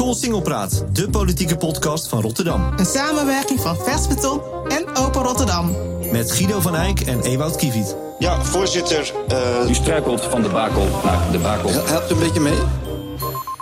Kool Singelpraat, de politieke podcast van Rotterdam. Een samenwerking van Vers Beton en Open Rotterdam. Met Guido van Eyck en Ewout Kiewiet. Ja, voorzitter. Uh... U struikelt van de bakel naar de bakel. Helpt u een beetje mee?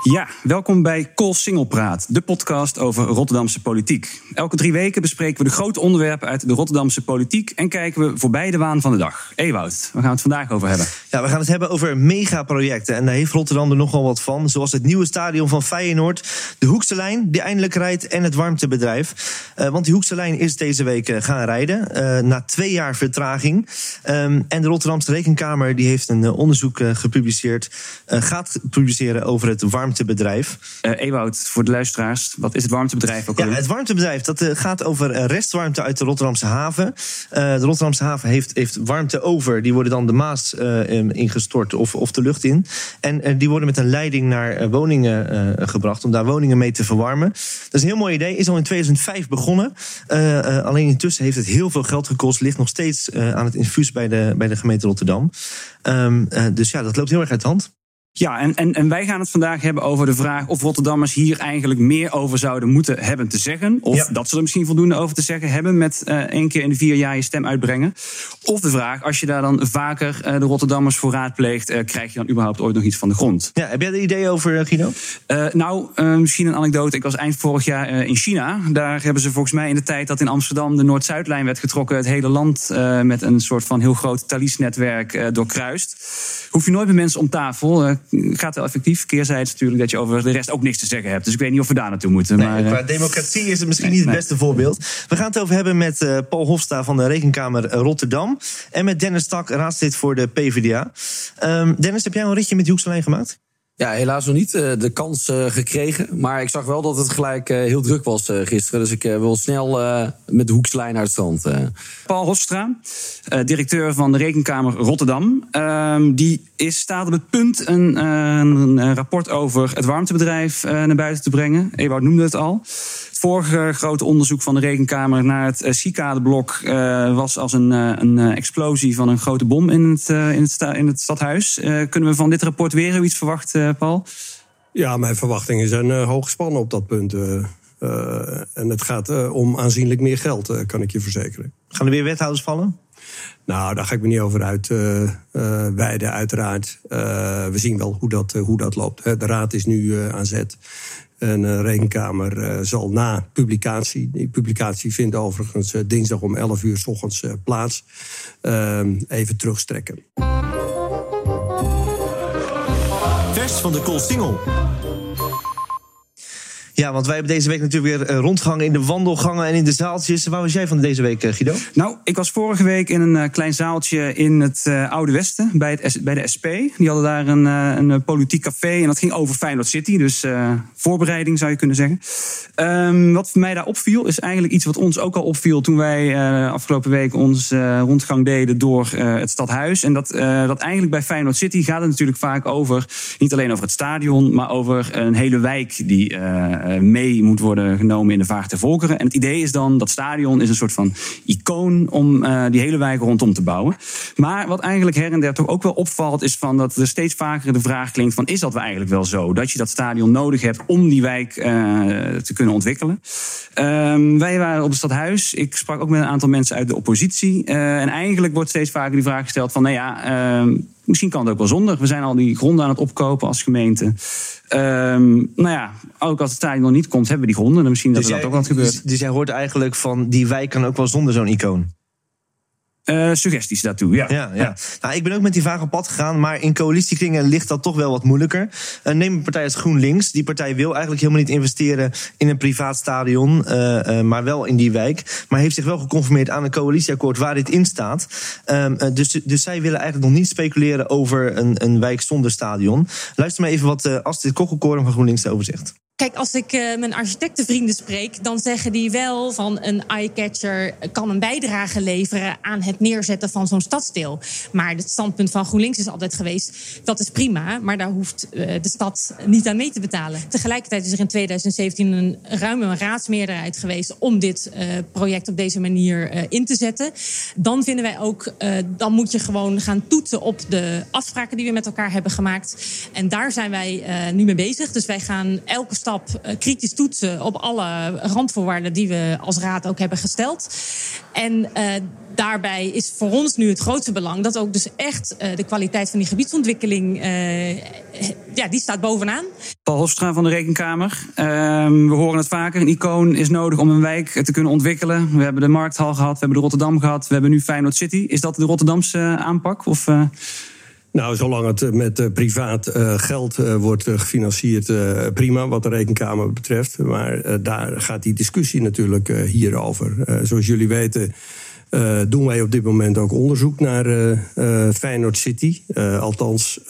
Ja, welkom bij Kol Singelpraat, de podcast over Rotterdamse politiek. Elke drie weken bespreken we de grote onderwerpen uit de Rotterdamse politiek en kijken we voorbij de waan van de dag. Ewout, waar gaan we het vandaag over hebben? Ja, we gaan het hebben over megaprojecten. En daar heeft Rotterdam er nogal wat van. Zoals het nieuwe stadion van Feyenoord, de Hoekse Lijn, die eindelijk rijdt, en het warmtebedrijf. Uh, want die Hoekse Lijn is deze week uh, gaan rijden, uh, na twee jaar vertraging. Um, en de Rotterdamse Rekenkamer die heeft een onderzoek gepubliceerd, gaat publiceren over het warmtebedrijf warmtebedrijf. Uh, Ewout, voor de luisteraars, wat is het warmtebedrijf ook Ja, het warmtebedrijf dat uh, gaat over restwarmte uit de Rotterdamse haven. De Rotterdamse haven heeft, heeft warmte over. Die worden dan de Maas ingestort of, of de lucht in. En die worden met een leiding naar woningen gebracht om daar woningen mee te verwarmen. Dat is een heel mooi idee. Is al in 2005 begonnen. alleen intussen heeft het heel veel geld gekost. Ligt nog steeds aan het infuus bij de, bij de gemeente Rotterdam. Um, dus ja, dat loopt heel erg uit de hand. Ja, en, en, en wij gaan het vandaag hebben over de vraag of Rotterdammers hier eigenlijk meer over zouden moeten hebben te zeggen. Of dat ze er misschien voldoende over te zeggen hebben met uh, één keer in de vier jaar je stem uitbrengen. Of de vraag, als je daar dan vaker uh, de Rotterdammers voor raadpleegt, uh, krijg je dan überhaupt ooit nog iets van de grond? Ja, heb jij er idee over, Guido? nou, misschien een anekdote. Ik was eind vorig jaar in China. Daar hebben ze volgens mij in de tijd dat in Amsterdam de Noord-Zuidlijn werd getrokken, het hele land met een soort van heel groot Thalys-netwerk doorkruist. Hoef je nooit met mensen om tafel gaat wel effectief. Keerzijde is natuurlijk dat je over de rest ook niks te zeggen hebt. Dus ik weet niet of we daar naartoe moeten. Nee, maar, qua democratie is het misschien nee, niet het beste nee. voorbeeld. We gaan het over hebben met uh, Paul Hofsta van de Rekenkamer Rotterdam. En met Dennis Tak, raadslid voor de PvdA. Um, Dennis, heb jij een ritje met Hoekselijn gemaakt? Ja, helaas nog niet uh, de kans uh, gekregen. Maar ik zag wel dat het gelijk uh, heel druk was gisteren. Dus ik wil snel met de hoekslijn uit het strand. Paul Hofstra, directeur van de Rekenkamer Rotterdam. Ehm, die is, staat op het punt een, rapport over het warmtebedrijf naar buiten te brengen. Ewout noemde het al. Het vorige grote onderzoek van de Rekenkamer naar het Cicade-blok was als een, explosie van een grote bom in het, in het, stadhuis. kunnen we van dit rapport weer iets verwachten, Paul? Ja, mijn verwachtingen zijn hoog gespannen op dat punt. en het gaat om aanzienlijk meer geld, kan ik je verzekeren. Gaan er weer wethouders vallen? Nou, daar ga ik me niet over uitweiden, uiteraard. we zien wel hoe dat, hoe dat loopt. De raad is nu aan zet. Een uh, rekenkamer uh, zal na publicatie, die publicatie vindt overigens uh, dinsdag om 11 uur s ochtends plaats, even terugstrekken. Van de Koolsingel. Ja, want wij hebben deze week natuurlijk weer rondgangen in de wandelgangen en in de zaaltjes. Waar was jij van deze week, Guido? Nou, ik was vorige week in een klein zaaltje in het uh, Oude Westen bij, het, bij de SP. Die hadden daar een, uh, een politiek café en dat ging over Feyenoord City. Dus uh, voorbereiding zou je kunnen zeggen. Um, wat voor mij daar opviel is eigenlijk iets wat ons ook al opviel toen wij afgelopen week ons rondgang deden door het stadhuis. En dat, dat eigenlijk bij Feyenoord City gaat het natuurlijk vaak over, niet alleen over het stadion, maar over een hele wijk die mee moet worden genomen in de vaart der volkeren. En het idee is dan dat stadion is een soort van icoon om uh, die hele wijk rondom te bouwen. Maar wat eigenlijk her en der toch ook wel opvalt, is van dat er steeds vaker de vraag klinkt: van is dat wel eigenlijk wel zo? Dat je dat stadion nodig hebt om die wijk uh, te kunnen ontwikkelen. Um, wij waren op het stadhuis. Ik sprak ook met een aantal mensen uit de oppositie. En eigenlijk wordt steeds vaker die vraag gesteld: van nou ja. Uh, Misschien kan het ook wel zonder. We zijn al die gronden aan het opkopen als gemeente. Um, nou ja, ook als het stadion nog niet komt, hebben we die gronden. En misschien dat dus er dat ook wat gebeurt. Dus, dus jij hoort eigenlijk van die wijk kan ook wel zonder zo'n icoon? Uh, suggesties daartoe, ja. Ja. Nou, ik ben ook met die vraag op pad gegaan, maar in coalitiekringen ligt dat toch wel wat moeilijker. Uh, neem een partij als GroenLinks. Die partij wil eigenlijk helemaal niet investeren in een privaat stadion, uh, maar wel in die wijk. Maar heeft zich wel geconformeerd aan een coalitieakkoord waar dit in staat. Ehm, dus, dus zij willen eigenlijk nog niet speculeren over een, een wijk zonder stadion. Luister maar even wat Astrid Kokkelkoren van GroenLinks erover zegt. Kijk, als ik uh, mijn architectenvrienden spreek, dan zeggen die wel van een eyecatcher kan een bijdrage leveren aan het neerzetten van zo'n stadsdeel. Maar het standpunt van GroenLinks is altijd geweest: dat is prima, maar daar hoeft uh, de stad niet aan mee te betalen. Tegelijkertijd is er in 2017 een ruime raadsmeerderheid geweest om dit uh, project op deze manier in te zetten. Dan vinden wij ook, dan moet je gewoon gaan toetsen op de afspraken die we met elkaar hebben gemaakt. En daar zijn wij nu mee bezig. Dus wij gaan elke stad eh, kritisch toetsen op alle randvoorwaarden die we als raad ook hebben gesteld. En uh, daarbij is voor ons nu het grootste belang dat ook dus echt uh, de kwaliteit van die gebiedsontwikkeling, ja, die staat bovenaan. Paul Hofstra van de Rekenkamer. Ehm, we horen het vaker, een icoon is nodig om een wijk te kunnen ontwikkelen. We hebben de Markthal gehad, we hebben de Rotterdam gehad, we hebben nu Feyenoord City. Is dat de Rotterdamse aanpak? Of, nou, zolang het met uh, privaat uh, geld wordt gefinancierd, prima wat de rekenkamer betreft. Maar daar gaat die discussie natuurlijk hierover. zoals jullie weten. doen wij op dit moment ook onderzoek naar Feyenoord City. althans,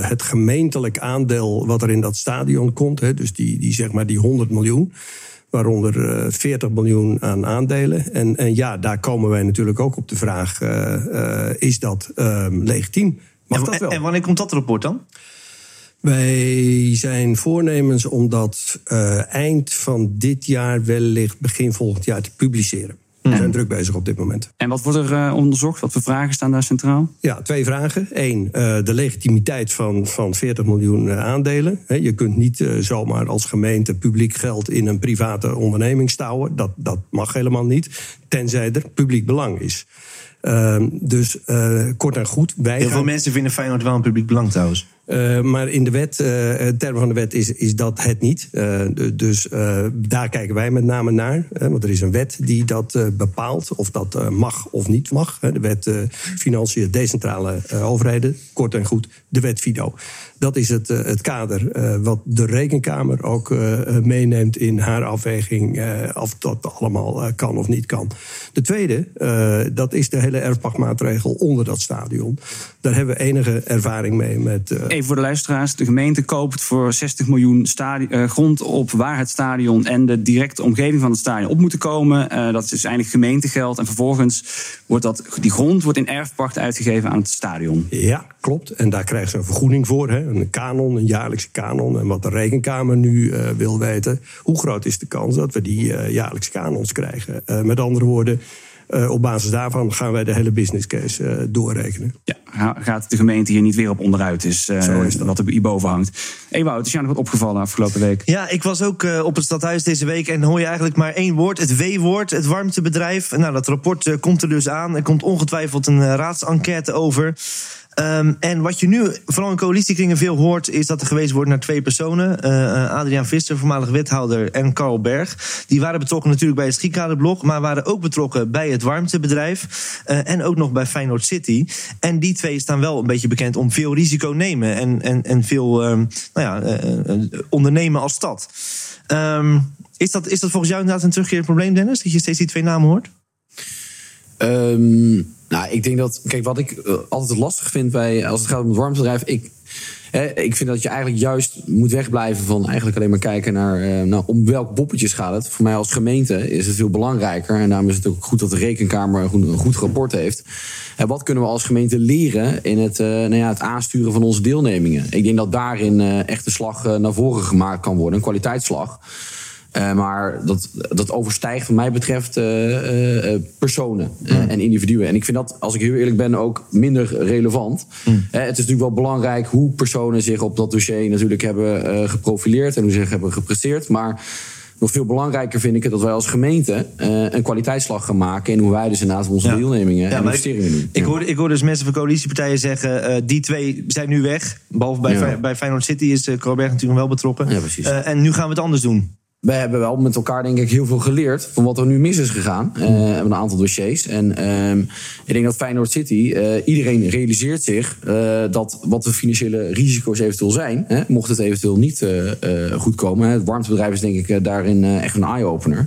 het gemeentelijk aandeel wat er in dat stadion komt. Hè, dus die, die, zeg maar die 100 miljoen waaronder 40 miljoen aan aandelen. En, en ja, daar komen wij natuurlijk ook op de vraag: is dat legitiem? En, en, wanneer komt dat rapport dan? Wij zijn voornemens om dat uh, eind van dit jaar, wellicht begin volgend jaar, te publiceren. We zijn druk bezig op dit moment. En wat wordt er uh, onderzocht? Wat voor vragen staan daar centraal? Ja, twee vragen. Eén, uh, de legitimiteit van, van 40 miljoen aandelen. He, je kunt niet zomaar als gemeente publiek geld in een private onderneming stouwen. Dat, dat mag helemaal niet, tenzij er publiek belang is. Uh, dus uh, kort en goed. Wij Heel gaan... veel mensen vinden Feyenoord wel een publiek belang trouwens. Uh, maar in de wet, uh, in termen van de wet, is, is dat het niet. Uh, dus daar kijken wij met name naar. want er is een wet die dat bepaalt. Of dat mag of niet mag. de wet Financiën Decentrale Overheden. Kort en goed, de wet FIDO. Dat is het, het kader wat de Rekenkamer ook meeneemt in haar afweging. of dat allemaal kan of niet kan. De tweede, dat is de hele erfpachtmaatregel onder dat stadion. Daar hebben we enige ervaring mee met even voor de luisteraars. De gemeente koopt voor 60 miljoen uh, grond op waar het stadion en de directe omgeving van het stadion op moeten komen. Dat is dus eigenlijk gemeentegeld. En vervolgens wordt dat, die grond wordt in erfpacht uitgegeven aan het stadion. Ja, klopt. En daar krijgen ze een vergoeding voor. Hè? Een kanon, een jaarlijkse kanon. En wat de rekenkamer nu wil weten, hoe groot is de kans dat we die jaarlijkse kanons krijgen? met andere woorden. Uh, op basis daarvan gaan wij de hele business case uh, doorrekenen. Ja, gaat de gemeente hier niet weer op onderuit, is, uh, is wat er hierboven hangt. Ewout, is jou nog wat opgevallen afgelopen week? Ja, ik was ook op het stadhuis deze week en hoor je eigenlijk maar één woord, het W-woord, het warmtebedrijf. Nou, dat rapport komt er dus aan. Er komt ongetwijfeld een raadsenquête over. Um, en wat je nu vooral in coalitiekringen veel hoort, is dat er gewezen wordt naar twee personen. Uh, Adriaan Visser, voormalig wethouder, en Karl Berg. Die waren betrokken natuurlijk bij het schietkaderblok, maar waren ook betrokken bij het warmtebedrijf. Uh, en ook nog bij Feyenoord City. En die twee staan wel een beetje bekend om veel risico nemen en, en, en veel um, nou ja, ondernemen als stad. Um, is, dat, is dat volgens jou inderdaad een terugkerend probleem, Dennis? Dat je steeds die twee namen hoort? Um, nou, ik denk dat. Kijk, wat ik uh, altijd lastig vind bij. als het gaat om het warmtebedrijf. Ik, hè, ik vind dat je eigenlijk juist moet wegblijven van eigenlijk alleen maar kijken naar. Uh, nou, om welk boppetjes gaat het. Voor mij als gemeente is het veel belangrijker. En daarom is het ook goed dat de rekenkamer een goed, rapport heeft. En wat kunnen we als gemeente leren in het, uh, nou ja, het aansturen van onze deelnemingen? Ik denk dat daarin echt de slag naar voren gemaakt kan worden, een kwaliteitsslag. Uh, maar dat, dat overstijgt, wat mij betreft, uh, uh, personen en individuen. En ik vind dat, als ik heel eerlijk ben, ook minder relevant. Mm. het is natuurlijk wel belangrijk hoe personen zich op dat dossier natuurlijk hebben geprofileerd en hoe ze zich hebben gepresteerd. Maar nog veel belangrijker vind ik het dat wij als gemeente een kwaliteitsslag gaan maken in hoe wij dus inderdaad onze ja. deelnemingen en investeringen doen. Ik, hoor, ik hoor dus mensen van coalitiepartijen zeggen: die twee zijn nu weg. Behalve bij, ja. bij Feyenoord City is uh, Corberg natuurlijk wel betrokken. Ja, precies. en nu gaan we het anders doen we hebben wel met elkaar denk ik heel veel geleerd van wat er nu mis is gegaan. Uh, een aantal dossiers. En uh, ik denk dat Feyenoord City, uh, iedereen realiseert zich uh, dat wat de financiële risico's eventueel zijn, hè, mocht het eventueel niet goed komen. Het warmtebedrijf is denk ik daarin echt een eye-opener.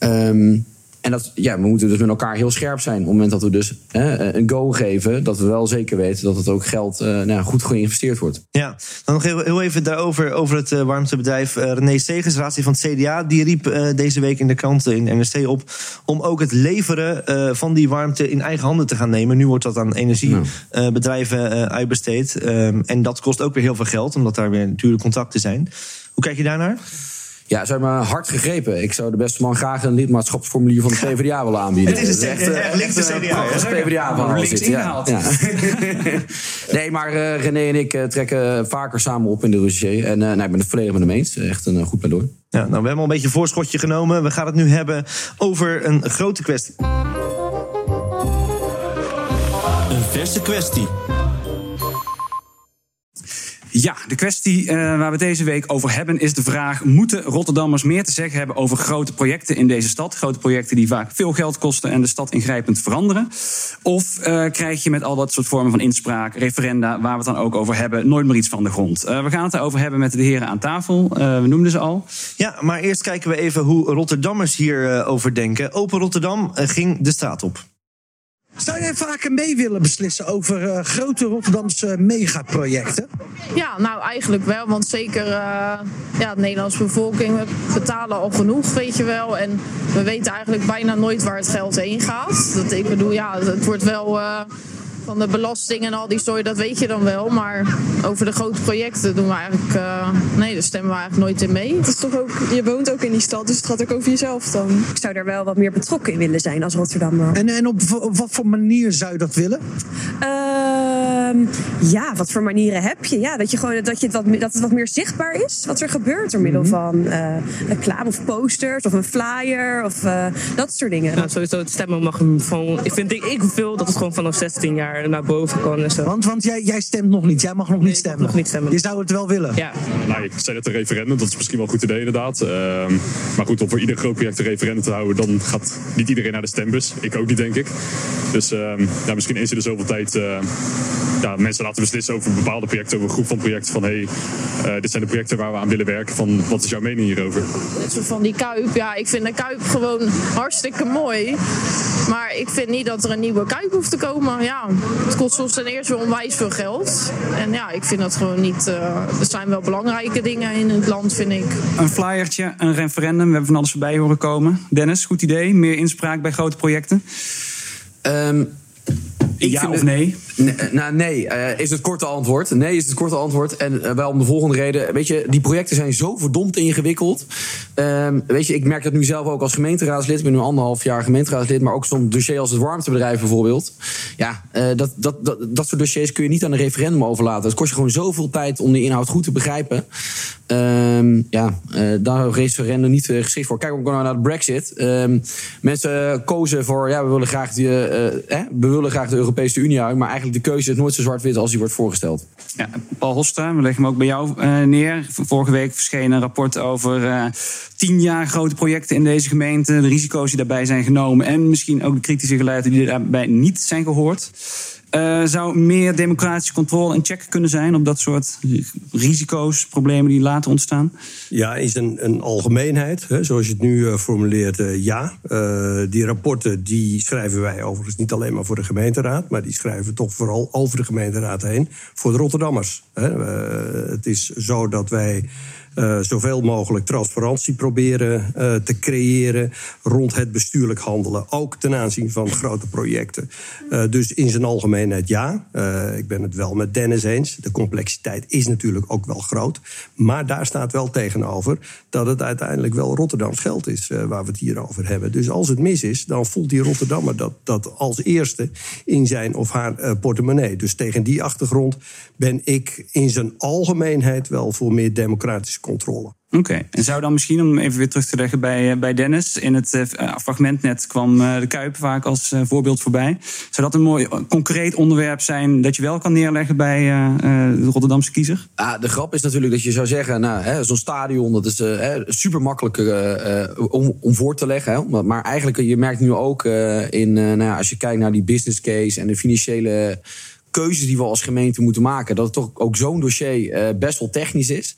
Um, en dat, ja, we moeten dus met elkaar heel scherp zijn. Op het moment dat we dus hè, een go geven, dat we wel zeker weten dat het ook geld uh, nou, goed geïnvesteerd wordt. Ja, dan nog heel, heel even daarover, over het uh, warmtebedrijf. Uh, René Segers, raadslid van het CDA, die riep deze week in de krant in NRC op om ook het leveren van die warmte in eigen handen te gaan nemen. Nu wordt dat aan energiebedrijven uitbesteed. Um, en dat kost ook weer heel veel geld, omdat daar weer natuurlijk contacten zijn. Hoe kijk je daarnaar? Ja, ze hebben me hard gegrepen. Ik zou de beste man graag een lidmaatschapsformulier van de PvdA willen aanbieden. Het is een echt, echt links de een CDA, prachtig hè? PvdA van Links zit, ja. ingehaald. Ja. nee, maar eh, René en ik eh, trekken vaker samen op in de dossier. En eh, nee, ik ben het volledig met hem eens. Echt een eh, goed pleidooi. Ja, nou, we hebben al een beetje een voorschotje genomen. We gaan het nu hebben over een grote kwestie. Een verse kwestie. Ja, de kwestie eh, waar we deze week over hebben is de vraag: moeten Rotterdammers meer te zeggen hebben over grote projecten in deze stad? Grote projecten die vaak veel geld kosten en de stad ingrijpend veranderen. Of eh, krijg je met al dat soort vormen van inspraak, referenda, waar we het dan ook over hebben, nooit meer iets van de grond? Eh, we gaan het erover hebben met de heren aan tafel. We noemden ze al. Ja, maar eerst kijken we even hoe Rotterdammers hierover over denken. Open Rotterdam ging de straat op. Zou jij vaker mee willen beslissen over eh, grote Rotterdamse megaprojecten? Ja, nou eigenlijk wel. Want zeker eh, ja, de Nederlandse bevolking, we betalen al genoeg, weet je wel. En we weten eigenlijk bijna nooit waar het geld heen gaat. Dat, ik bedoel, ja, het wordt wel eh, van de belasting en al die zooi, dat weet je dan wel. Maar over de grote projecten doen we eigenlijk, eh, nee, daar stemmen we eigenlijk nooit in mee. Het is toch ook, je woont ook in die stad, dus het gaat ook over jezelf dan. Ik zou daar wel wat meer betrokken in willen zijn als Rotterdammer. En, en op, wat voor manier zou je dat willen? Ehm, ja, wat voor manieren heb je? Ja, dat, je gewoon, dat, je het wat, meer- dat het wat meer zichtbaar is wat er gebeurt door middel van eh, reclame of posters of een flyer of eh, dat soort dingen. Nou, sowieso het stemmen mag van. Ik vind ik, ik wil dat het gewoon vanaf 16 jaar naar boven kan en zo. Want, want jij, jij stemt nog niet, jij mag nog niet stemmen. nog niet stemmen. Je zou het wel willen. Ja. Nou, ik zei net een referendum, dat is misschien wel een goed idee inderdaad. Ehm, maar goed, om voor ieder groot project een referendum te houden, dan gaat niet iedereen naar de stembus. Ik ook niet, denk ik. Dus ehm, ja, misschien eens in de zoveel tijd eh, ja, mensen laten beslissen over bepaalde projecten, over een groep van projecten. Van hé, hey, eh, dit zijn de projecten waar we aan willen werken. Van, wat is jouw mening hierover? Net zo van die Kuip. Ja, ik vind de Kuip gewoon hartstikke mooi. Maar ik vind niet dat er een nieuwe Kuip hoeft te komen. Ja, het kost ons ten eerste wel onwijs veel geld. En ja, ik vind dat gewoon niet... eh, er zijn wel belangrijke dingen in het land, vind ik. Een flyertje, een referendum. We hebben van alles voorbij horen komen. Dennis, goed idee. Meer inspraak bij grote projecten. Ehm, ik Ja of nee? Nee, nou, nee, eh, is het korte antwoord. Nee, is het korte antwoord. En eh, wel om de volgende reden. Weet je, die projecten zijn zo verdomd ingewikkeld. Ehm, weet je, ik merk dat nu zelf ook als gemeenteraadslid. Ik ben nu anderhalf jaar gemeenteraadslid. Maar ook zo'n dossier als het warmtebedrijf bijvoorbeeld. Ja, eh, dat, dat, dat, dat soort dossiers kun je niet aan een referendum overlaten. Het kost je gewoon zoveel tijd om de inhoud goed te begrijpen. Ehm, ja, eh daar is referendum niet eh, geschikt voor. Kijk ook nou naar de brexit. Ehm, mensen kozen voor, ja, we willen graag, die, eh, eh, hè, we willen graag de Europese Unie uit. Maar eigenlijk de keuze is nooit zo zwart-wit als die wordt voorgesteld. Ja, Paul Hostra, we leggen hem ook bij jou eh, neer. Vorige week verscheen een rapport over eh, tien jaar grote projecten in deze gemeente. De risico's die daarbij zijn genomen. En misschien ook de kritische geluiden die daarbij niet zijn gehoord. Eh, zou meer democratische controle en check kunnen zijn op dat soort risico's, problemen die later ontstaan? Ja, is een, een algemeenheid, hè, zoals je het nu eh, formuleert, eh, ja. Die rapporten die schrijven wij overigens niet alleen maar voor de gemeenteraad... maar die schrijven toch vooral over de gemeenteraad heen voor de Rotterdammers. Hè. Het is zo dat wij eh, zoveel mogelijk transparantie proberen eh, te creëren... rond het bestuurlijk handelen, ook ten aanzien van grote projecten. Eh, dus in zijn algemeenheid ja. Ik ben het wel met Dennis eens. De complexiteit is natuurlijk ook wel groot. Maar daar staat wel tegenover dat het uiteindelijk wel Rotterdams geld is waar we het hier over hebben. Dus als het mis is, dan voelt die Rotterdammer dat, dat als eerste in zijn of haar portemonnee. Dus tegen die achtergrond ben ik in zijn algemeenheid wel voor meer democratische controle. Oké, en zou dan misschien, om even weer terug te leggen bij, eh, bij Dennis... in het eh, fragment net kwam eh, de Kuip vaak als eh, voorbeeld voorbij. Zou dat een mooi eh, concreet onderwerp zijn... dat je wel kan neerleggen bij eh, eh, de Rotterdamse kiezer? Ah, de grap is natuurlijk dat je zou zeggen, nou, hè, zo'n stadion, dat is eh, hè, super makkelijk eh, eh, om, om voor te leggen. Hè. Maar, maar eigenlijk, je merkt nu ook eh, in, eh, nou, ja, als je kijkt naar die business case en de financiële keuzes die we als gemeente moeten maken, dat het toch ook zo'n dossier eh, best wel technisch is.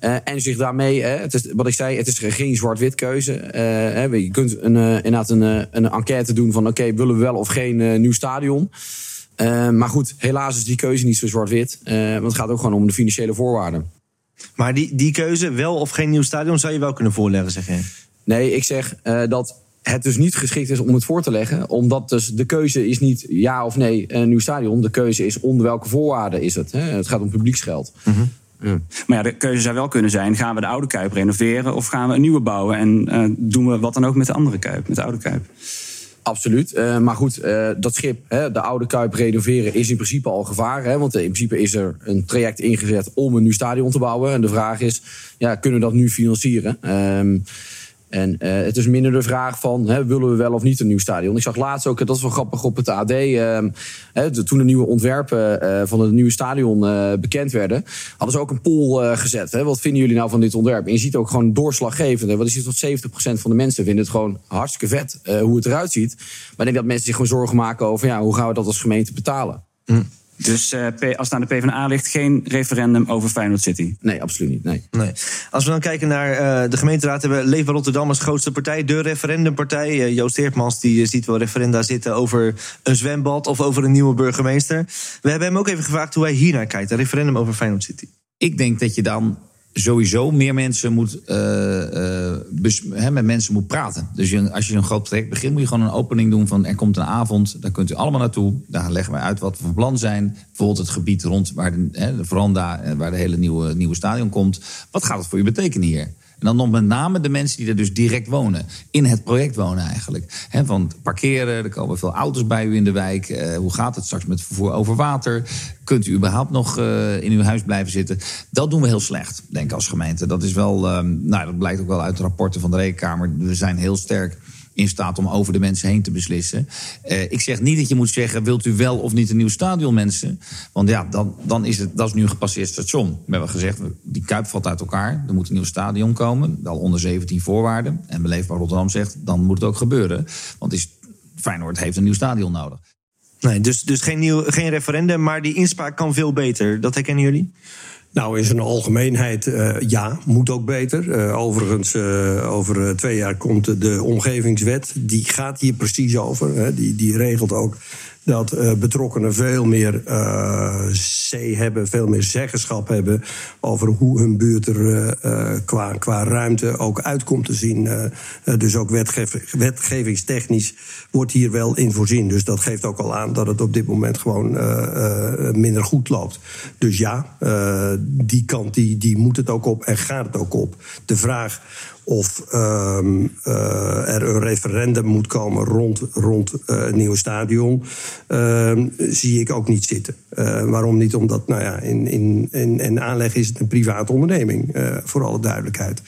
Eh, en zich daarmee, eh, het is, wat ik zei, het is geen zwart-wit keuze. Je kunt een, inderdaad een, een enquête doen van, oké, willen we wel of geen nieuw stadion? Maar goed, helaas is die keuze niet zo zwart-wit. want het gaat ook gewoon om de financiële voorwaarden. Maar die, die keuze, wel of geen nieuw stadion, zou je wel kunnen voorleggen, zeg jij? Nee, ik zeg dat het dus niet geschikt is om het voor te leggen. Omdat dus de keuze is niet ja of nee een nieuw stadion. De keuze is onder welke voorwaarden is het. Hè? Het gaat om publieksgeld. Maar ja, de keuze zou wel kunnen zijn: gaan we de oude Kuip renoveren of gaan we een nieuwe bouwen? En eh, doen we wat dan ook met de andere Kuip, met de oude Kuip? Absoluut. Eh, maar goed, eh, dat schip, hè, de oude Kuip renoveren, is in principe al gevaar. Hè, want in principe is er een traject ingezet om een nieuw stadion te bouwen. En de vraag is, ja, kunnen we dat nu financieren? Ehm, en eh, het is minder de vraag van, hè, willen we wel of niet een nieuw stadion? Ik zag laatst ook, dat is wel grappig op het AD... ehm, hè, toen de nieuwe ontwerpen eh, van het nieuwe stadion eh, bekend werden... hadden ze ook een poll gezet. Hè, wat vinden jullie nou van dit ontwerp? En je ziet ook gewoon doorslaggevend. hè, Wat is het tot 70% van de mensen vinden het gewoon hartstikke vet... hoe het eruit ziet. Maar ik denk dat mensen zich gewoon zorgen maken over... Ja, hoe gaan we dat als gemeente betalen? Dus eh, als het aan de PvdA ligt, geen referendum over Feyenoord City? Nee, absoluut niet. Nee. Nee. Als we dan kijken naar eh, de gemeenteraad, hebben we Leefbaar Rotterdam als grootste partij, de referendumpartij. Eh, Joost Eertmans die ziet wel referenda zitten over een zwembad of over een nieuwe burgemeester. We hebben hem ook even gevraagd hoe hij hiernaar kijkt, een referendum over Feyenoord City. Ik denk dat je dan sowieso meer mensen moet, eh, eh, met mensen moet praten. Dus als je een groot project begint, moet je gewoon een opening doen van er komt een avond, daar kunt u allemaal naartoe. Daar leggen we uit wat we van plan zijn. Bijvoorbeeld het gebied rond waar de, hè, de veranda, eh, waar de hele nieuwe, nieuwe stadion komt. Wat gaat het voor je betekenen hier? En dan nog met name de mensen die er dus direct wonen. In het project wonen eigenlijk. He, van parkeren, er komen veel auto's bij u in de wijk. Eh, hoe gaat het straks met vervoer over water? Kunt u überhaupt nog eh, in uw huis blijven zitten? Dat doen we heel slecht, denk ik als gemeente. Dat is wel, ehm, nou, dat blijkt ook wel uit de rapporten van de Rekenkamer. We zijn heel sterk in staat om over de mensen heen te beslissen. Eh, ik zeg niet dat je moet zeggen, wilt u wel of niet een nieuw stadion, mensen? Want ja, dan, dan is het, dat is nu een gepasseerd station. We hebben gezegd, die Kuip valt uit elkaar. Er moet een nieuw stadion komen, wel onder 17 voorwaarden. En Beleefbaar Rotterdam zegt, dan moet het ook gebeuren. Want is, Feyenoord heeft een nieuw stadion nodig. Nee, dus, dus geen, nieuw, geen referendum, maar die inspraak kan veel beter. Dat herkennen jullie? Nou, in zijn algemeenheid eh, ja, moet ook beter. Eh, overigens, eh, over twee jaar komt de omgevingswet. Die gaat hier precies over. Hè. Die, die regelt ook dat eh, betrokkenen veel meer zee hebben, veel meer zeggenschap hebben over hoe hun buurt er eh, qua, qua ruimte ook uit komt te zien. Dus ook wetgev- wetgevingstechnisch wordt hier wel in voorzien. Dus dat geeft ook al aan dat het op dit moment gewoon minder goed loopt. Dus ja, die kant die, die moet het ook op en gaat het ook op. De vraag of ehm, eh, er een referendum moet komen rond, rond eh, het nieuwe stadion, ehm, zie ik ook niet zitten. Eh, waarom niet? Omdat nou ja, in, in, in, in aanleg is het een private onderneming, voor alle duidelijkheid.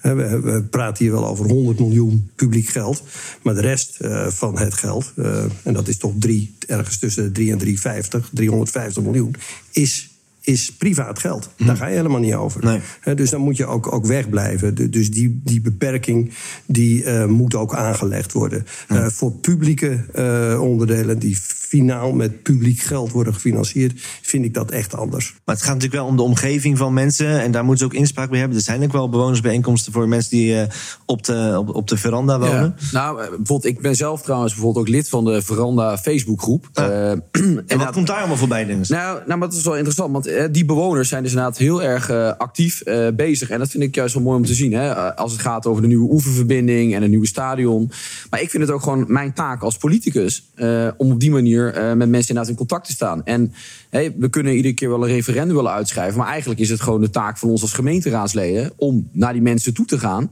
We, praten hier wel over 100 miljoen publiek geld. Maar de rest van het geld, en dat is toch drie, ergens tussen de 3 en 350, 350 miljoen, is is privaat geld. Daar ga je helemaal niet over. Hè, dus dan moet je ook, ook wegblijven. Du- Dus die, die beperking die, eh, moet ook aangelegd worden. Eh, voor publieke eh, onderdelen die finaal met publiek geld worden gefinancierd... vind ik dat echt anders. Maar het gaat natuurlijk wel om de omgeving van mensen. En daar moeten ze ook inspraak bij hebben. Er zijn ook wel bewonersbijeenkomsten voor mensen die eh, op, de, op, op de veranda wonen. Ja. Nou, bijvoorbeeld, ik ben zelf trouwens bijvoorbeeld ook lid van de Veranda Facebookgroep. Eh, En wat komt daar allemaal voorbij, Dennis? Nou, nou, maar dat is wel interessant, want die bewoners zijn dus inderdaad heel erg eh, actief eh, bezig. En dat vind ik juist wel mooi om te zien. Hè? Eh, als het gaat over de nieuwe oeververbinding en een nieuwe stadion. Maar ik vind het ook gewoon mijn taak als politicus eh, om op die manier eh, met mensen inderdaad in contact te staan. En we kunnen iedere keer wel een referendum willen uitschrijven. Maar eigenlijk is het gewoon de taak van ons als gemeenteraadsleden om naar die mensen toe te gaan.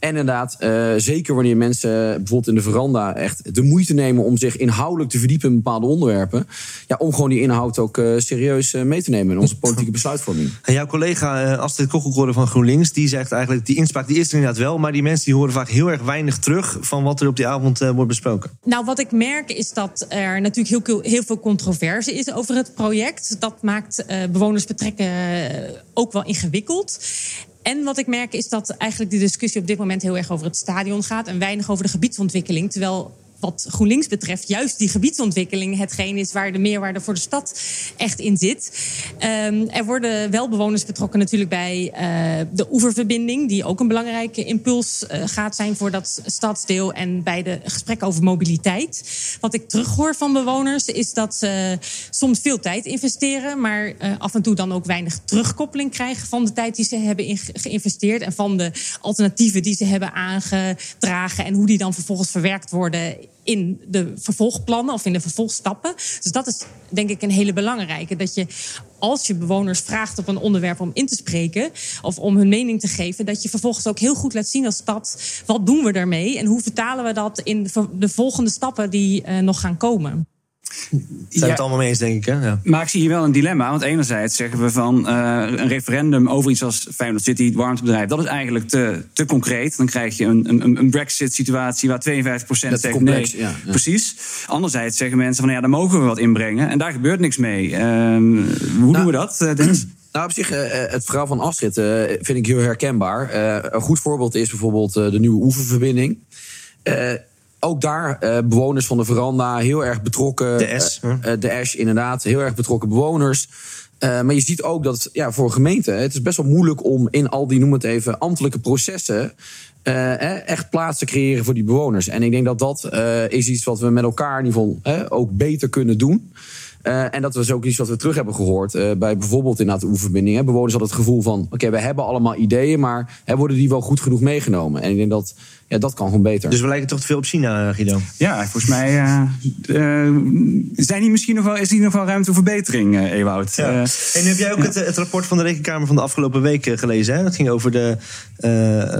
En inderdaad, eh, zeker wanneer mensen bijvoorbeeld in de veranda echt de moeite nemen om zich inhoudelijk te verdiepen in bepaalde onderwerpen. Ja, om gewoon die inhoud ook eh, serieus eh, mee te nemen in onze politieke besluitvorming. En jouw collega eh, Astrid Kokkelkoren van GroenLinks... die zegt eigenlijk, die inspraak die is er inderdaad wel... maar die mensen die horen vaak heel erg weinig terug... van wat er op die avond eh, wordt besproken. Nou, wat ik merk is dat er natuurlijk heel, heel veel controverse is over het project. Dat maakt eh, bewoners betrekken eh, ook wel ingewikkeld. En wat ik merk is dat eigenlijk de discussie op dit moment heel erg over het stadion gaat en weinig over de gebiedsontwikkeling. Terwijl wat GroenLinks betreft juist die gebiedsontwikkeling hetgeen is waar de meerwaarde voor de stad echt in zit. Ehm, er worden wel bewoners betrokken natuurlijk bij eh, de oeververbinding, die ook een belangrijke impuls eh, gaat zijn voor dat stadsdeel en bij de gesprekken over mobiliteit. Wat ik terughoor van bewoners is dat ze soms veel tijd investeren, maar eh, af en toe dan ook weinig terugkoppeling krijgen van de tijd die ze hebben geïnvesteerd en van de alternatieven die ze hebben aangedragen en hoe die dan vervolgens verwerkt worden in de vervolgplannen of in de vervolgstappen. Dus dat is denk ik een hele belangrijke. Dat je als je bewoners vraagt op een onderwerp om in te spreken of om hun mening te geven, dat je vervolgens ook heel goed laat zien als stad wat doen we daarmee en hoe vertalen we dat in de, de volgende stappen die uh, nog gaan komen. Zijn we het allemaal mee eens, denk ik. Hè? Ja. Maar ik zie hier wel een dilemma. Want enerzijds zeggen we van uh, een referendum over iets als Feyenoord City, het warmtebedrijf, dat is eigenlijk te, te concreet. Dan krijg je een, een, een Brexit-situatie waar 52% zegt complex, nee. ja, ja. Precies. Anderzijds zeggen mensen van ja, daar mogen we wat inbrengen. En daar gebeurt niks mee. Uh, hoe doen we dat, uh, Dennis? Nou, op zich, uh, het verhaal van Astrid vind ik heel herkenbaar. Een goed voorbeeld is bijvoorbeeld de nieuwe oeververbinding ook daar uh, bewoners van de veranda heel erg betrokken. De S. Uh, de S, inderdaad. Heel erg betrokken bewoners. Maar je ziet ook dat ja, voor gemeenten... het is best wel moeilijk om in al die, noem het even, ambtelijke processen... echt plaats te creëren voor die bewoners. En ik denk dat dat is iets wat we met elkaar in ieder geval ook beter kunnen doen. Uh, en dat was ook iets wat we terug hebben gehoord. Uh, bij bijvoorbeeld inderdaad de oefenbinding. Bewoners hadden het gevoel van: oké, okay, we hebben allemaal ideeën, maar hè, worden die wel goed genoeg meegenomen? En ik denk dat ja, dat kan gewoon beter. Dus we lijken toch te veel op China, Guido? Ja, volgens mij uh, zijn die misschien nog wel, is hier nog wel ruimte voor verbetering, uh, Ewout. Ja. en heb jij ook ja. het, het, rapport van de Rekenkamer van de afgelopen week gelezen? Hè? Dat ging over de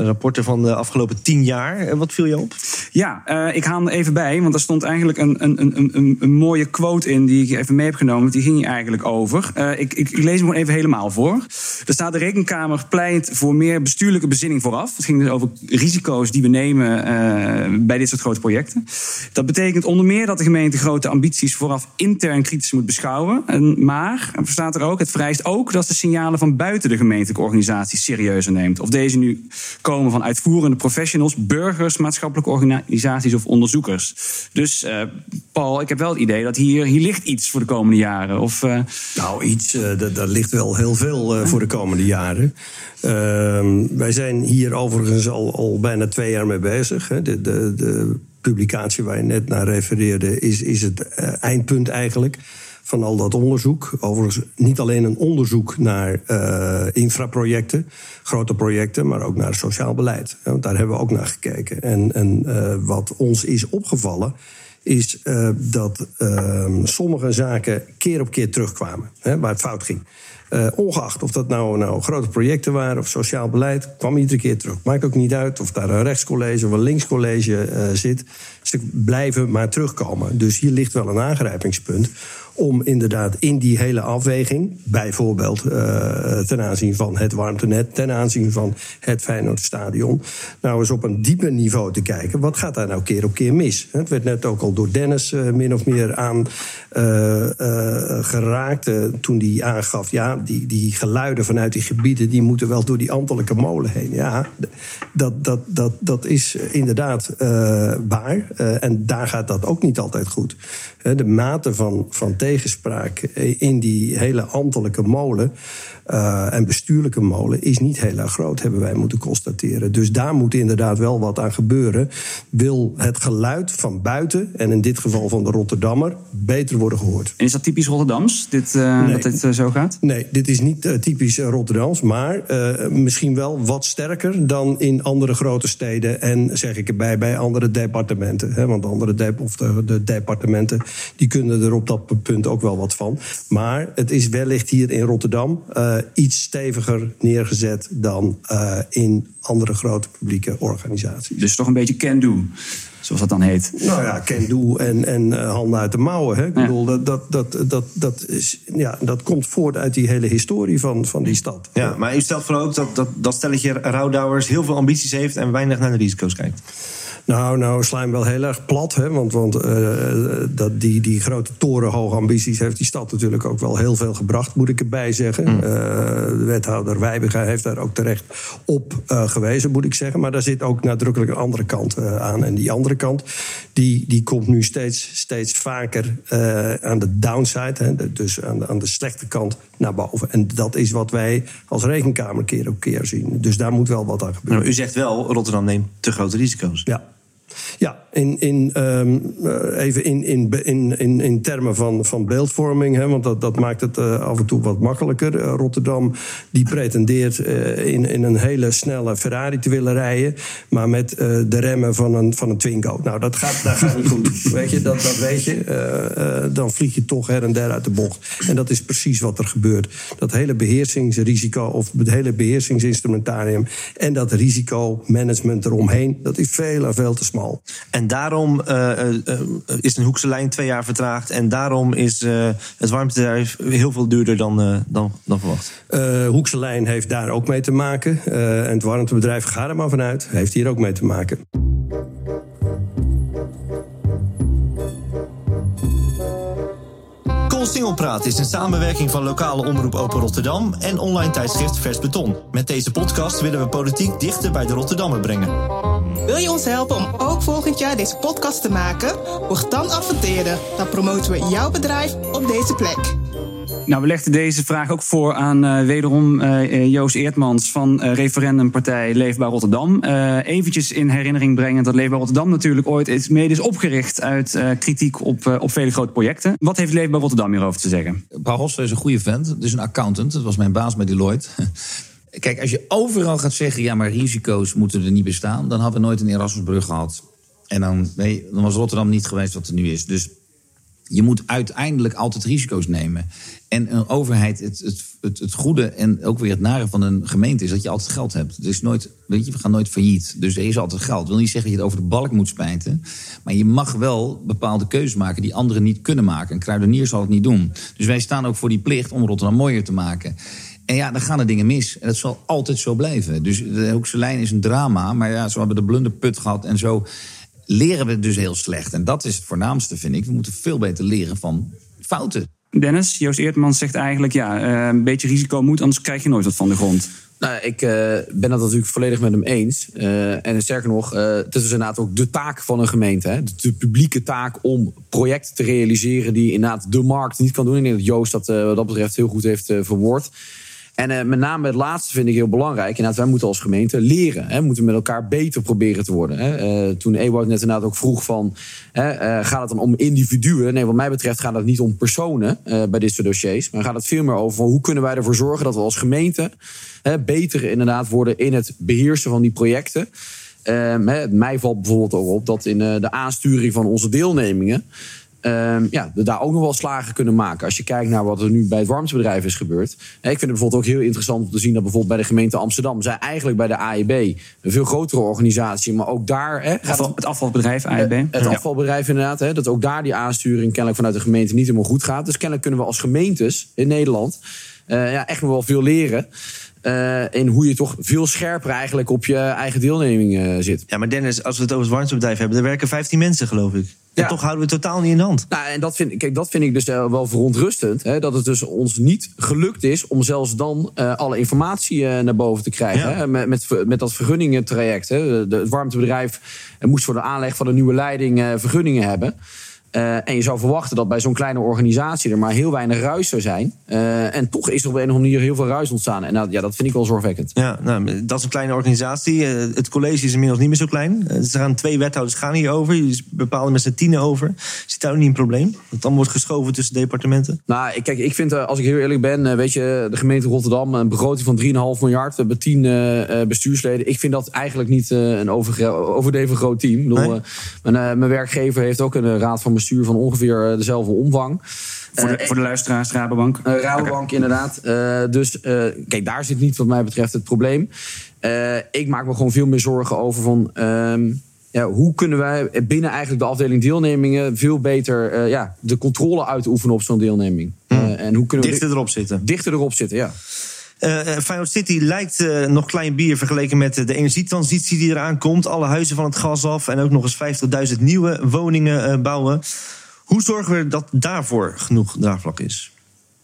rapporten van de afgelopen tien jaar. Wat viel je op? Ja, ik haal er even bij, want er stond eigenlijk een, een, een, een, een mooie quote in die ik even mee heb genomen. Die ging hier eigenlijk over. ik, ik, ik lees hem gewoon even helemaal voor. Er staat: de Rekenkamer pleit voor meer bestuurlijke bezinning vooraf. Het ging dus over risico's die we nemen uh, bij dit soort grote projecten. Dat betekent onder meer dat de gemeente grote ambities vooraf intern kritisch moet beschouwen. En, maar, er staat er ook, het vereist ook dat de signalen van buiten de gemeentelijke organisatie serieuzer neemt. Of deze nu komen van uitvoerende professionals, burgers, maatschappelijke organisaties of onderzoekers. Dus uh, Paul, ik heb wel het idee dat hier, hier ligt iets voor de komende jaren. Of, uh... Nou, iets, daar ligt wel heel veel voor de komende jaren. Uh, wij zijn hier overigens al, al bijna twee jaar mee bezig. Hè. De, de, de, publicatie waar je net naar refereerde is, is het uh, eindpunt eigenlijk van al dat onderzoek. Overigens niet alleen een onderzoek naar uh, infraprojecten, grote projecten, maar ook naar sociaal beleid. Daar hebben we ook naar gekeken. En, en uh, wat ons is opgevallen is dat sommige zaken keer op keer terugkwamen, hè, waar het fout ging. Uh, ongeacht of dat nou, nou grote projecten waren of sociaal beleid, kwam iedere keer terug. Maakt ook niet uit of daar een rechtscollege of een linkscollege uh, zit. Ze blijven maar terugkomen. Dus hier ligt wel een aangrijpingspunt om inderdaad in die hele afweging, bijvoorbeeld uh, ten aanzien van het warmtenet, ten aanzien van het Feyenoordstadion, nou eens op een dieper niveau te kijken. Wat gaat daar nou keer op keer mis? Het werd net ook al door Dennis min of meer aan geraakt toen die aangaf, ja, die, die geluiden vanuit die gebieden, die moeten wel door die ambtelijke molen heen. Ja, dat, dat, dat, dat is inderdaad waar. en daar gaat dat ook niet altijd goed. De mate van, van tegenspraak in die hele ambtelijke molen uh, en bestuurlijke molen is niet heel erg groot, hebben wij moeten constateren. Dus daar moet inderdaad wel wat aan gebeuren. Wil het geluid van buiten, en in dit geval van de Rotterdammer, beter worden gehoord. En is dat typisch Rotterdams, dit, uh, nee. dat dit uh, zo gaat? Nee, dit is niet typisch Rotterdams, maar misschien wel wat sterker dan in andere grote steden. En zeg ik erbij, bij andere departementen. Hè, want andere de, of de, de departementen die kunnen er op dat punt ook wel wat van. Maar het is wellicht hier in Rotterdam uh, iets steviger neergezet dan uh, in andere grote publieke organisaties. Dus toch een beetje can-do, zoals dat dan heet. Nou ja, can-do en, en uh, handen uit de mouwen. Hè. Ik ja. bedoel, dat, dat, dat, dat, dat, is, ja, dat komt voort uit die hele historie van, van die stad. Ja, maar u stelt vooral ook dat, dat, dat stelletje rouwdouwers heel veel ambities heeft en weinig naar de risico's kijkt. Nou, nou sla hem wel heel erg plat. Hè? Want, want uh, dat die, die grote torenhoge ambities heeft die stad natuurlijk ook wel heel veel gebracht, moet ik erbij zeggen. Mm. Uh, de wethouder Wijbega heeft daar ook terecht op uh, gewezen, moet ik zeggen. Maar daar zit ook nadrukkelijk een andere kant aan. En die andere kant, die, die komt nu steeds, steeds vaker aan de downside. Hè? Dus aan de, aan de slechte kant naar boven. En dat is wat wij als rekenkamer keer op keer zien. Dus daar moet wel wat aan gebeuren. Nou, u zegt wel, Rotterdam neemt te grote risico's. Ja. Ja, in, in, ehm, eh, even in, in, in, in, in termen van, van beeldvorming, hè, want dat, dat maakt het eh, af en toe wat makkelijker. Eh, Rotterdam die pretendeert in, in een hele snelle Ferrari te willen rijden, maar met de remmen van een, van een Twingo. Nou, dat gaat, dat gaat niet goed. Weet je, dat, dat weet je. Dan vlieg je toch her en der uit de bocht. En dat is precies wat er gebeurt. Dat hele beheersingsrisico of het hele beheersingsinstrumentarium en dat risicomanagement eromheen, dat is veel en veel te smal. En daarom eh, eh, eh, is een Hoekse lijn twee jaar vertraagd. En daarom is het warmtebedrijf heel veel duurder dan, dan, dan verwacht. Hoekse lijn heeft daar ook mee te maken. En het warmtebedrijf, ga er maar vanuit, heeft hier ook mee te maken. Koolsingelpraat is een samenwerking van lokale omroep Open Rotterdam en online tijdschrift Vers Beton. Met deze podcast willen we politiek dichter bij de Rotterdammer brengen. Wil je ons helpen om ook volgend jaar deze podcast te maken? Word dan adverteerder. Dan promoten we jouw bedrijf op deze plek. Nou, we legden deze vraag ook voor aan eh, wederom eh, Joost Eertmans van eh, referendumpartij Leefbaar Rotterdam. Eventjes in herinnering brengen dat Leefbaar Rotterdam natuurlijk ooit is, mede is opgericht uit kritiek op, op vele grote projecten. Wat heeft Leefbaar Rotterdam hierover te zeggen? Paul is een goede vent. Het is een accountant. Dat was mijn baas bij Deloitte. Kijk, als je overal gaat zeggen... ja, maar risico's moeten er niet bestaan... dan hadden we nooit een Erasmusbrug gehad. En dan, nee, dan was Rotterdam niet geweest wat er nu is. Dus je moet uiteindelijk altijd risico's nemen. En een overheid, het, het, het, het goede en ook weer het nare van een gemeente... is dat je altijd geld hebt. Het is nooit, weet je, we gaan nooit failliet. Dus er is altijd geld. Dat wil niet zeggen dat je het over de balk moet spijten. Maar je mag wel bepaalde keuzes maken die anderen niet kunnen maken. Een kruidenier zal het niet doen. Dus wij staan ook voor die plicht om Rotterdam mooier te maken. En ja, dan gaan er dingen mis. En dat zal altijd zo blijven. Dus de Hoekse lijn is een drama. Maar ja, zo hebben we de blunderput gehad. En zo leren we dus heel slecht. En dat is het voornaamste, vind ik. We moeten veel beter leren van fouten. Dennis, Joost Eertmans zegt eigenlijk, ja, eh, een beetje risico moet, anders krijg je nooit wat van de grond. Nou, ik eh, ben dat natuurlijk volledig met hem eens. Eh, en sterker nog, eh, het is dus inderdaad ook de taak van een gemeente. Hè? De, de publieke taak om projecten te realiseren die inderdaad de markt niet kan doen. Ik denk dat Joost dat eh, wat dat betreft heel goed heeft verwoord. En eh, met name het laatste vind ik heel belangrijk. Inderdaad, wij moeten als gemeente leren. Hè? We moeten met elkaar beter proberen te worden. Hè? Eh, toen Ewout net inderdaad ook vroeg van... Hè, eh, gaat het dan om individuen? Nee, wat mij betreft gaat het niet om personen bij dit soort dossiers. Maar gaat het veel meer over hoe kunnen wij ervoor zorgen... dat we als gemeente beter inderdaad worden in het beheersen van die projecten. Ehm, mij valt bijvoorbeeld ook op dat in de aansturing van onze deelnemingen... ehm, ja, daar ook nog wel slagen kunnen maken. Als je kijkt naar wat er nu bij het warmtebedrijf is gebeurd. Ik vind het bijvoorbeeld ook heel interessant om te zien dat bijvoorbeeld bij de gemeente Amsterdam. zij eigenlijk bij de AEB, een veel grotere organisatie, maar ook daar. Gaat het afvalbedrijf AEB. Het afvalbedrijf inderdaad. Dat ook daar die aansturing kennelijk vanuit de gemeente niet helemaal goed gaat. Dus kennelijk kunnen we als gemeentes in Nederland eh, ja, echt nog wel veel leren. Eh, in hoe je toch veel scherper eigenlijk op je eigen deelneming eh, zit. Ja, maar Dennis, als we het over het warmtebedrijf hebben... er werken 15 mensen, geloof ik. En toch houden we het totaal niet in de hand. Nou, en dat vind, kijk, dat vind ik dus eh, wel verontrustend. Hè, dat het dus ons niet gelukt is om zelfs dan alle informatie naar boven te krijgen. Hè, met, met, met dat vergunningentraject. Hè. De, het warmtebedrijf moest voor de aanleg van een nieuwe leiding vergunningen hebben. Eh, en je zou verwachten dat bij zo'n kleine organisatie er maar heel weinig ruis zou zijn. Eh, en toch is er op een of andere manier heel veel ruis ontstaan. En nou, ja, dat vind ik wel zorgwekkend. Ja, nou, dat is een kleine organisatie. Eh, Het college is inmiddels niet meer zo klein. Eh, Er gaan twee wethouders gaan hierover. Die bepalen met z'n tienen over. Zit daar ook niet een probleem? Dat dan wordt geschoven tussen departementen? Nou, ik- kijk, ik vind, als ik heel eerlijk ben, weet je, de gemeente Rotterdam, een begroting van 3,5 miljard, we hebben 10 eh, bestuursleden. Ik vind dat eigenlijk niet een overdreven groot team. Ik bedoel, Nee? mijn, mijn werkgever heeft ook een raad van bestuur van ongeveer eh, dezelfde omvang. Voor de, Eh, voor de luisteraars, Rabobank. eh, Rabobank, inderdaad. Eh, dus eh, kijk, daar zit niet wat mij betreft het probleem. Eh, ik maak me gewoon veel meer zorgen over van... ehm, ja, hoe kunnen wij binnen eigenlijk de afdeling deelnemingen... veel beter eh, ja, de controle uitoefenen op zo'n deelneming. Eh, en hoe kunnen we Dichter erop zitten. Dichter erop zitten, ja. Eh, Feyenoord City lijkt eh, nog klein bier vergeleken met de energietransitie die eraan komt. Alle huizen van het gas af en ook nog eens 50.000 nieuwe woningen bouwen. Hoe zorgen we dat daarvoor genoeg draagvlak is?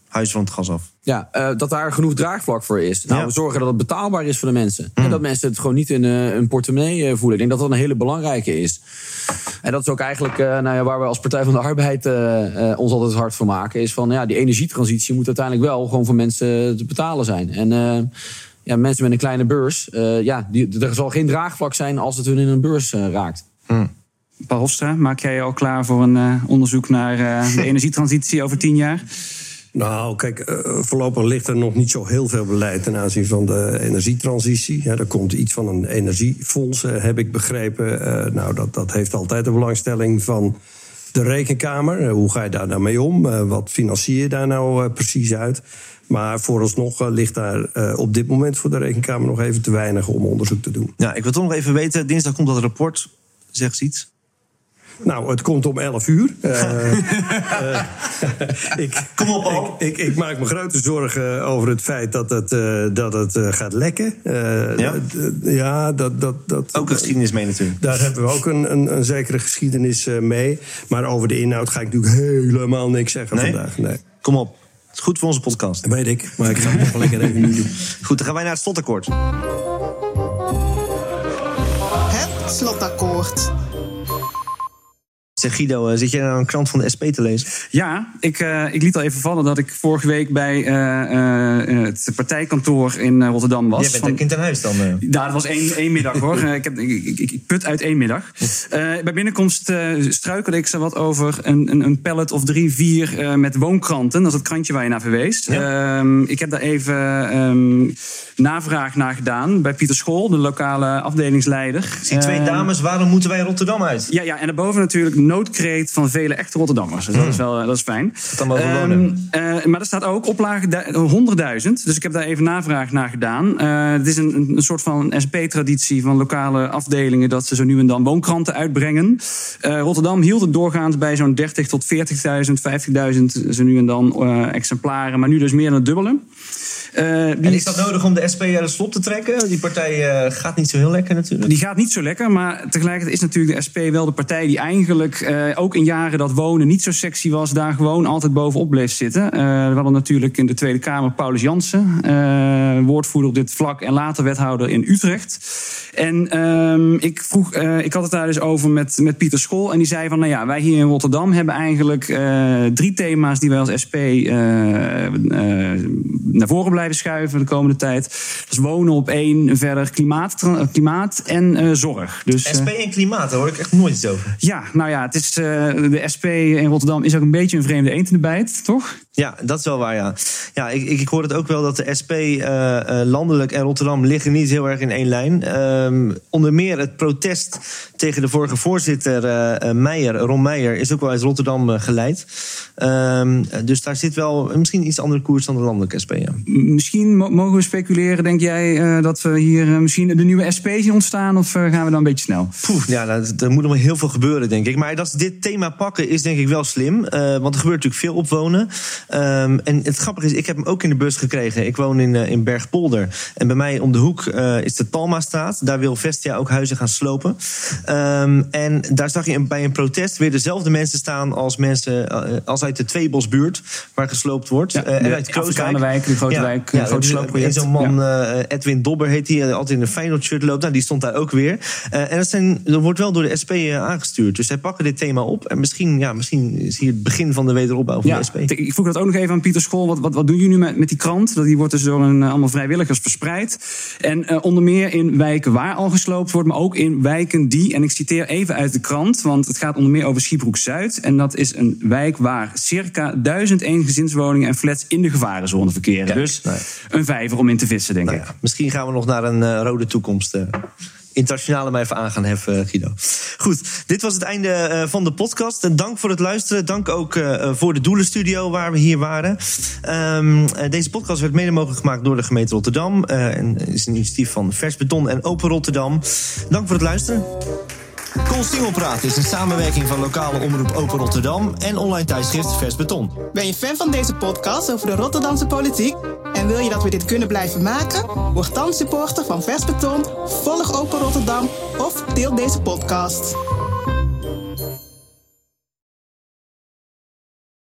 Huizen van het gas af. Ja, eh, dat daar genoeg draagvlak voor is. Nou, Ja. we zorgen dat het betaalbaar is voor de mensen. En dat mensen het gewoon niet in eh, hun portemonnee eh, voelen. Ik denk dat dat een hele belangrijke is. En dat is ook eigenlijk eh, nou ja, waar we als Partij van de Arbeid ons altijd hard voor maken. Is van ja, die energietransitie moet uiteindelijk wel gewoon voor mensen te betalen zijn. En eh, ja, mensen met een kleine beurs, eh, ja, die, er zal geen draagvlak zijn als het hun in een beurs raakt. Paul Hofstra, maak jij je al klaar voor een eh, onderzoek naar eh, de energietransitie over tien jaar? Nou, kijk, eh, voorlopig ligt er nog niet zo heel veel beleid ten aanzien van de energietransitie. Ja, er komt iets van een energiefonds, eh, heb ik begrepen. Eh, nou, dat, dat heeft altijd de belangstelling van de rekenkamer. Hoe ga je daar nou mee om? Wat financier je daar nou precies uit? Maar vooralsnog ligt daar op dit moment voor de rekenkamer nog even te weinig om onderzoek te doen. Ja, ik wil toch nog even weten, dinsdag komt dat rapport. Zeg eens iets. Nou, het komt om 11 uur. Eh, eh, ik, Kom op, al. Ik, ik, ik maak me grote zorgen over het feit dat het, eh, dat het eh, gaat lekken. Eh, Ja? ja, dat, dat, dat, Ook een geschiedenis mee natuurlijk. Daar hebben we ook een, een, een zekere geschiedenis eh, mee. Maar over de inhoud ga ik natuurlijk helemaal niks zeggen Nee? vandaag. Nee. Kom op. Het is goed voor onze podcast. Weet ik, maar ik ga het nog wel lekker even niet doen. Goed, dan gaan wij naar het slotakkoord. Het slotakkoord. Zeg Guido, eh, zit jij nou een krant van de SP te lezen? Ja, ik, eh, ik liet al even vallen dat ik vorige week bij eh, het partijkantoor in Rotterdam was. Jij bent Van- een kind aan huis dan. Ja, dat was één, één middag hoor. Ik, heb, ik, ik, ik put uit één middag. Bij binnenkomst struikelde ik zo wat over een, een, een pallet of drie, vier met woonkranten. Dat is het krantje waar je naar verwees. Ehm, ik heb daar even ehm, navraag naar gedaan bij Pieter School, de lokale afdelingsleider. Ik zie twee Ehm, dames, waarom moeten wij Rotterdam uit? ja, ja, en daarboven natuurlijk noodkreet van vele echte Rotterdammers. Dus dat is wel eh, dat is fijn. dan Ehm, eh, maar er staat ook oplage du- 100.000. Dus ik heb daar even navraag naar gedaan. Eh, het is een, een, soort van SP-traditie van lokale afdelingen... dat ze zo nu en dan woonkranten uitbrengen. Eh, Rotterdam hield het doorgaans bij zo'n 30 tot 40.000, 50.000 zo nu en dan eh, exemplaren. Maar nu dus meer dan het dubbele. Eh, En is dat nodig om de SP uit de slop te trekken? Die partij eh, gaat niet zo heel lekker natuurlijk. Die gaat niet zo lekker, maar tegelijkertijd is natuurlijk de SP wel de partij die eigenlijk eh, ook in jaren dat wonen niet zo sexy was, daar gewoon altijd bovenop bleef zitten. We hadden natuurlijk in de Tweede Kamer Paulus Jansen, woordvoerder op dit vlak en later wethouder in Utrecht. En ehm, ik, vroeg, ik had het daar dus over met, met Pieter School en die zei van, nou ja, wij hier in Rotterdam hebben eigenlijk drie thema's die wij als SP naar voren blijven schuiven de komende tijd. Is wonen op één, verder klimaat, klimaat en eh, zorg. Dus, eh, SP en klimaat, daar hoor ik echt nooit iets over. ja, nou ja, het is, eh, de SP in Rotterdam is ook een beetje een vreemde eend in de bijt, toch? Ja, dat is wel waar, ja. Ja, ik, ik, ik hoor het ook wel dat de SP eh, eh, landelijk en Rotterdam liggen niet heel erg in één lijn. Ehm, onder meer het protest tegen de vorige voorzitter eh, Meijer, Ron Meijer, is ook wel uit Rotterdam geleid. Ehm, dus daar zit wel misschien iets andere koers dan de landelijke SP, ja. Misschien mo- mogen we speculeren, denk jij, dat we hier misschien de nieuwe SP zien ontstaan? Of gaan we dan een beetje snel? Poeh, ja, er moet nog wel heel veel gebeuren, denk ik. Maar dat ze dit thema pakken is denk ik wel slim. want er gebeurt natuurlijk veel op Ehm, en het grappige is, ik heb hem ook in de bus gekregen. Ik woon in, eh, in Bergpolder. En bij mij om de hoek eh, is de Palmastraat. Daar wil Vestia ook huizen gaan slopen. Ehm, en daar zag je een- bij een protest weer dezelfde mensen staan als mensen eh, als uit de Tweebosbuurt, waar gesloopt wordt. Ja, en de uit Krooswijk. De grote wijk, eh, grote sloopproject. Zo'n man, Edwin Dobber heet hij, altijd in een Feyenoord shirt loopt. Nou, die stond daar ook weer. En dat, zijn, dat wordt wel door de SP aangestuurd. Dus zij pakken dit thema op. En misschien, ja, misschien is hier het begin van de wederopbouw van Ja, de SP. ik vroeg dat ook nog even aan Pieter School. Wat, wat, wat doen jullie nu met, met die krant? Dat Die wordt dus door een, eh, allemaal vrijwilligers verspreid. En eh, onder meer in wijken waar al gesloopt wordt, maar ook in wijken die, en ik citeer even uit de krant, want het gaat onder meer over Schiebroek-Zuid. En dat is een wijk waar circa 1001 gezinswoningen en flats in de gevarenzone verkeren. dus een vijver om in te vissen, denk ik. Misschien gaan we nog naar een eh, rode toekomst. Internationale mij even aan gaan heffen, Guido. Goed, dit was het einde eh, van de podcast. En dank voor het luisteren. Dank ook eh, voor de Doelenstudio waar we hier waren. Ehm, eh, deze podcast werd mede mogelijk gemaakt door de gemeente Rotterdam. eh, en is een initiatief van Vers Beton en Open Rotterdam. Dank voor het luisteren. Koolstingelpraat is een samenwerking van lokale omroep Open Rotterdam en online tijdschrift Vers Beton. Ben je fan van deze podcast over de Rotterdamse politiek? En wil je dat we dit kunnen blijven maken? Word dan supporter van Vers Beton, volg Open Rotterdam of deel deze podcast.